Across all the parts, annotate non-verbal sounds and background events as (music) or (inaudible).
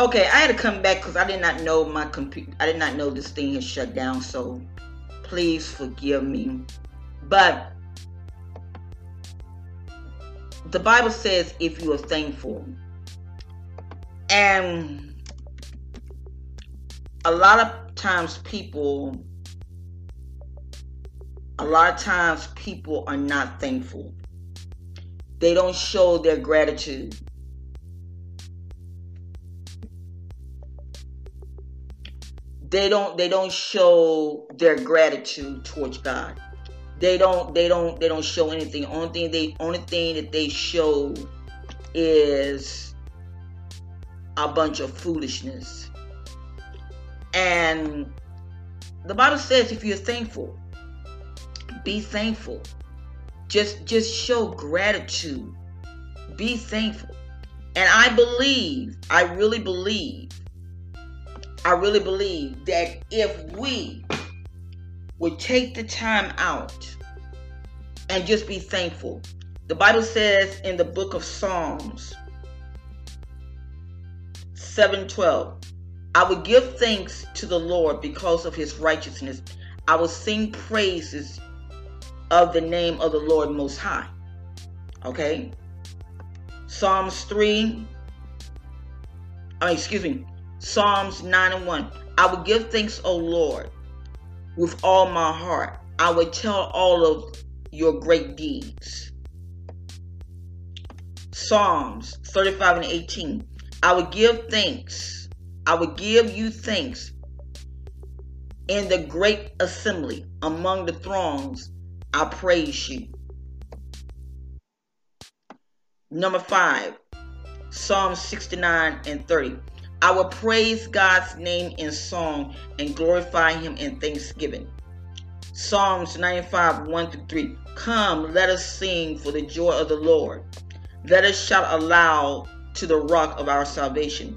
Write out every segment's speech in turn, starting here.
Okay, I had to come back because I did not know my computer. I did not know this thing had shut down. So please forgive me. But the Bible says if you are thankful, and a lot of times people, a lot of times people are not thankful. They don't show their gratitude. They don't they don't show their gratitude towards God. They don't they don't they don't show anything. Only thing they only thing that they show is a bunch of foolishness. And the Bible says if you're thankful, be thankful. Just just show gratitude. Be thankful. And I believe, I really believe I really believe that if we would take the time out and just be thankful, the Bible says in the book of Psalms 712, I will give thanks to the Lord because of his righteousness. I will sing praises of the name of the Lord Most High. Okay? Psalms 3, I mean, excuse me, Psalms 9 and 1. I will give thanks, O Lord, with all my heart. I will tell all of your great deeds. Psalms 35 and 18. I will give thanks. I will give you thanks in the great assembly among the throngs. I praise you. Number five, Psalm 69 and 30. I will praise God's name in song and glorify him in thanksgiving. Psalms 95, 1 through 3. Come, let us sing for the joy of the Lord. Let us shout aloud to the rock of our salvation.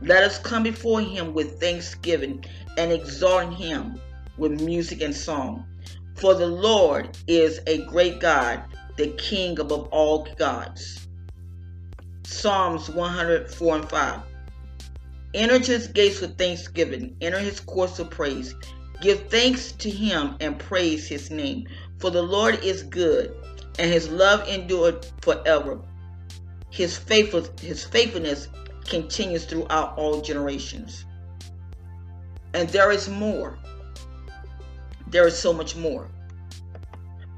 Let us come before him with thanksgiving and exalt him with music and song. For the Lord is a great God, the King above all gods. Psalms 104 and 5. Enter his gates with thanksgiving, enter his courts with praise. Give thanks to him and praise his name. For the Lord is good, and his love endured forever. His faithful, his faithfulness continues throughout all generations. And there is more. There is so much more.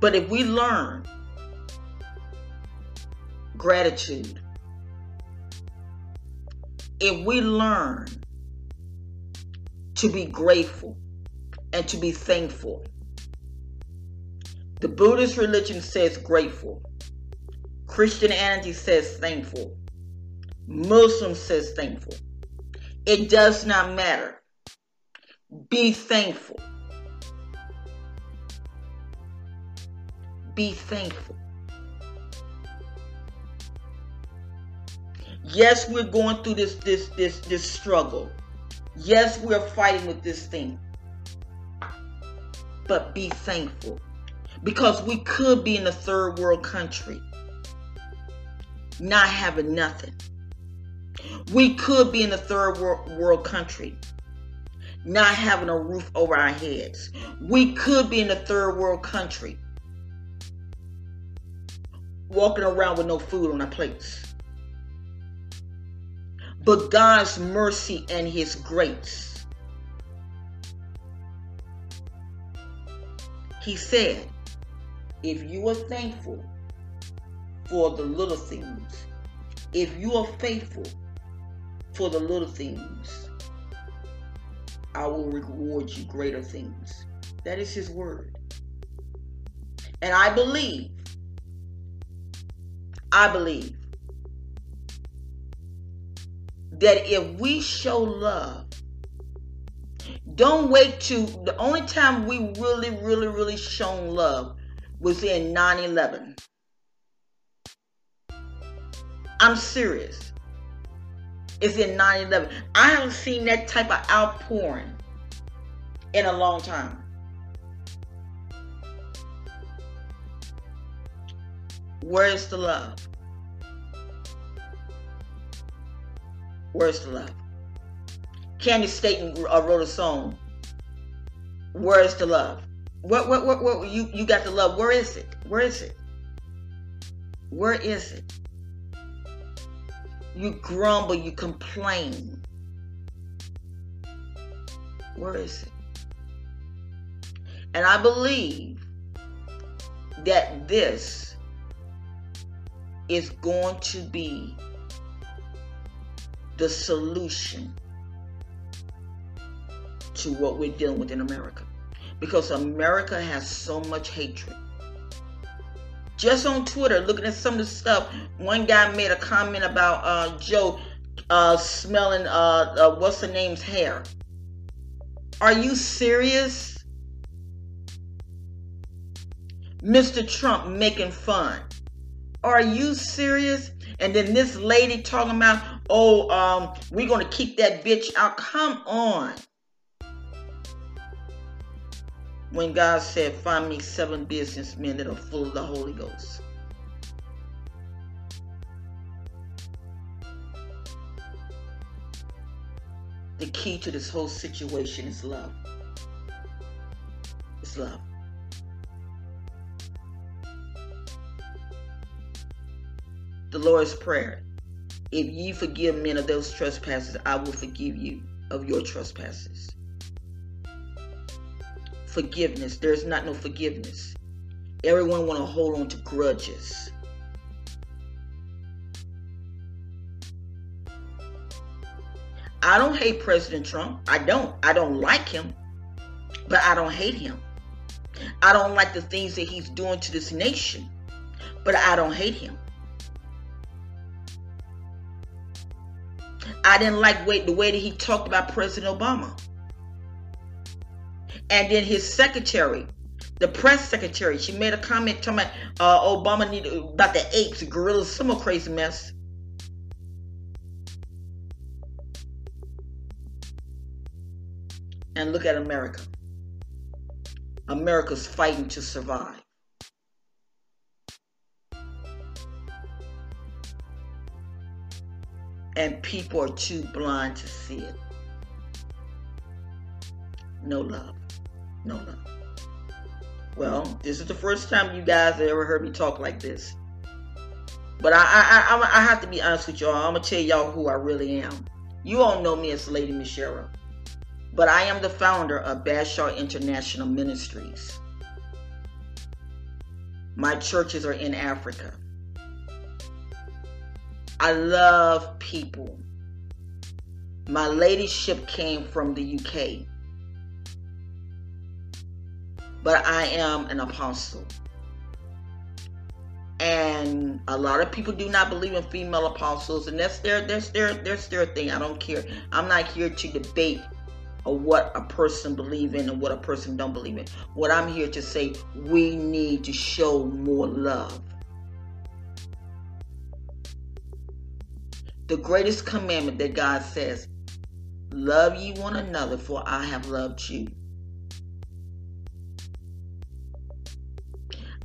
But if we learn gratitude, if we learn to be grateful and to be thankful, the Buddhist religion says grateful. Christianity says thankful. Muslim says thankful. It does not matter. Be thankful. Be thankful. Yes, we're going through this this this this struggle. Yes, we're fighting with this thing. But be thankful. Because we could be in a third world country not having nothing. We could be in a third world country not having a roof over our heads. We could be in a third world country walking around with no food on our plates. But God's mercy and His grace. He said, if you are thankful for the little things, if you are faithful for the little things, I will reward you greater things. That is His word. And I believe, I believe that if we show love, don't wait to the only time we really, really, really shown love was in 9 11. I'm serious. It's in 9 11. I haven't seen that type of outpouring in a long time. Where's the love? Where's the love? Candi Staton uh, wrote a song. Where is the love? What, what, what, what, you, you got the love. Where is it? Where is it? Where is it? You grumble, you complain. Where is it? And I believe that this is going to be the solution to what we're dealing with in America. Because America has so much hatred. Just on Twitter, looking at some of the stuff, one guy made a comment about uh, Joe uh, smelling uh, uh what's the name's hair. Are you serious? Mr. Trump making fun. Are you serious? And then this lady talking about, oh, um, we're gonna keep that bitch out. Come on. When God said, find me seven businessmen that are full of the Holy Ghost. The key to this whole situation is love. It's love. the Lord's Prayer. If ye forgive men of those trespasses, I will forgive you of your trespasses. Forgiveness. There's not no forgiveness. Everyone want to hold on to grudges. I don't hate President Trump. I don't. I don't like him. But I don't hate him. I don't like the things that he's doing to this nation. But I don't hate him. I didn't like the way that he talked about President Obama. And then his secretary, the press secretary, she made a comment talking about uh, Obama about the apes, gorillas, some crazy mess. And look at America. America's fighting to survive. And people are too blind to see it. No love. No love. Well, this is the first time you guys have ever heard me talk like this. But I, I, I, I have to be honest with y'all. I'm gonna tell y'all who I really am. You all know me as Lady Michelle, but I am the founder of Bashar International Ministries. My churches are in Africa. I love people. My ladyship came from the UK. But I am an apostle. And a lot of people do not believe in female apostles, and that's their that's their that's their thing. I don't care. I'm not here to debate or what a person believe in and what a person don't believe in. What I'm here to say, we need to show more love. The greatest commandment that God says love ye one another, for I have loved you.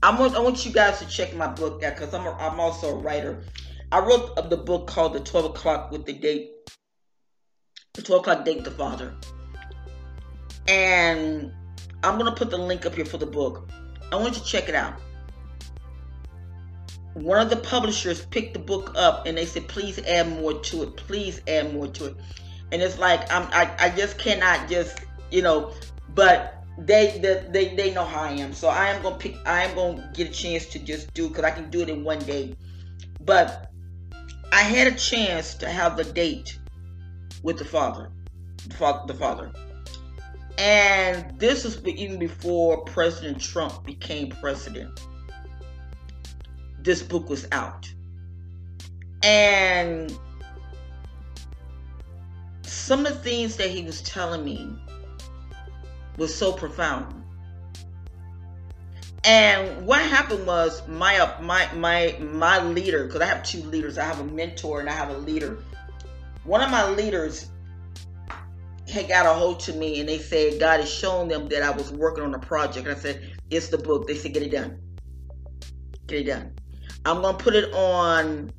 I want, I want you guys to check my book out because I'm, I'm also a writer. I wrote the book called The 12 O'Clock with the Date, The 12 O'Clock Date the Father. And I'm going to put the link up here for the book. I want you to check it out one of the publishers picked the book up and they said, please add more to it. Please add more to it. And it's like, I'm, I, I just cannot just, you know, but they, they, they, they know how I am. So I am going to pick, I am going to get a chance to just do, cause I can do it in one day. But I had a chance to have the date with the father, the father, the father. And this was even before President Trump became president this book was out. And some of the things that he was telling me was so profound. And what happened was my my my my leader, because I have two leaders. I have a mentor and I have a leader. One of my leaders had got a hold to me and they said God has shown them that I was working on a project. And I said, It's the book. They said, Get it done. Get it done. I'm gonna put it on,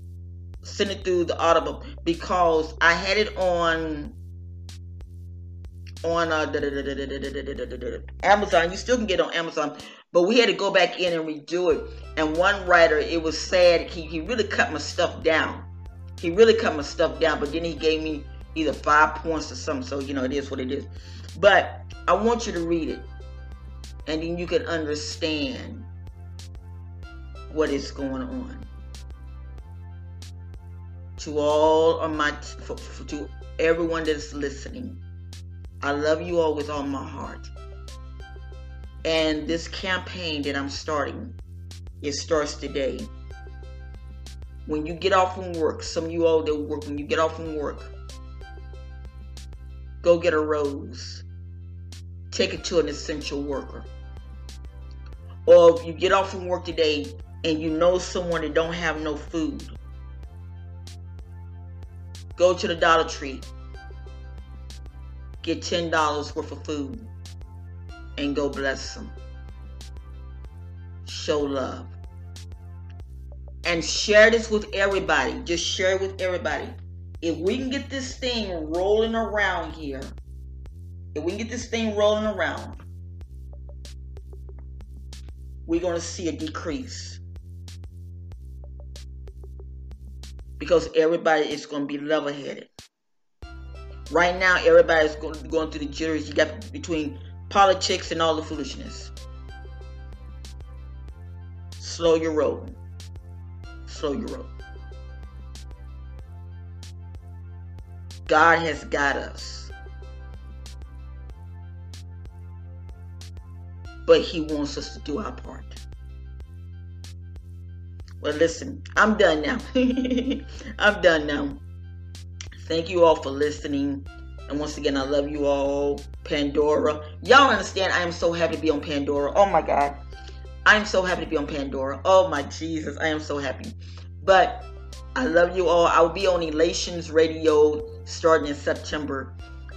send it through the Audible because I had it on on uh, Amazon. You still can get on Amazon, but we had to go back in and redo it. And one writer, it was sad. He he really cut my stuff down. He really cut my stuff down, but then he gave me either five points or something. So you know, it is what it is. But I want you to read it, and then you can understand what is going on. To all of my, for, for, to everyone that's listening, I love you all with all my heart. And this campaign that I'm starting, it starts today. When you get off from work, some of you all that work, when you get off from work, go get a rose. Take it to an essential worker. Or if you get off from work today and you know someone that don't have no food, go to the Dollar Tree, get $10 worth of food, and go bless them. Show love. And share this with everybody. Just share it with everybody. If we can get this thing rolling around here, if we can get this thing rolling around, we're going to see a decrease. Because everybody is going to be level headed. Right now, everybody's going, going through the jitters you got between politics and all the foolishness. Slow your roll. Slow your roll. God has got us. But He wants us to do our part. Well, listen, I'm done now. (laughs) I'm done now. Thank you all for listening. And once again, I love you all. Pandora. Y'all understand, I am so happy to be on Pandora. Oh my God. I am so happy to be on Pandora. Oh my Jesus. I am so happy. But I love you all. I will be on Elations Radio starting in September.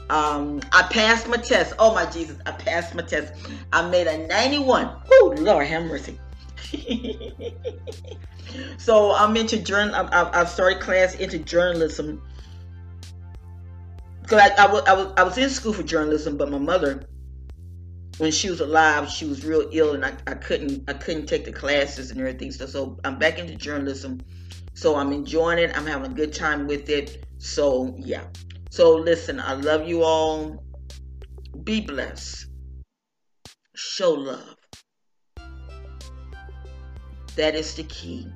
Um, I passed my test. Oh my Jesus, I passed my test. I made a 91. Oh Lord, have mercy. (laughs) so I'm into journal. I've started class into journalism because I, I, was, I, was, I was in school for journalism, but my mother, when she was alive, she was real ill, and I, I couldn't I couldn't take the classes and everything. So so I'm back into journalism, so I'm enjoying it. I'm having a good time with it. So yeah. So listen, I love you all. Be blessed. Show love. That is the key.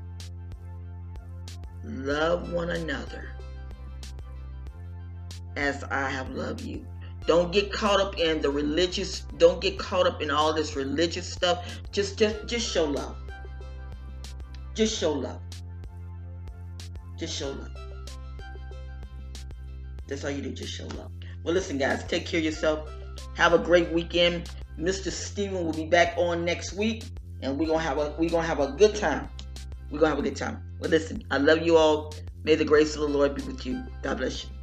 Love one another as I have loved you. Don't get caught up in the religious, don't get caught up in all this religious stuff. Just just just show love. Just show love. Just show love. That's all you do, just show love. Well, listen, guys, take care of yourself. Have a great weekend. Mr. Steven will be back on next week, and we're gonna have a we're gonna have a good time. We're gonna have a good time. Well, listen, I love you all. May the grace of the Lord be with you. God bless you.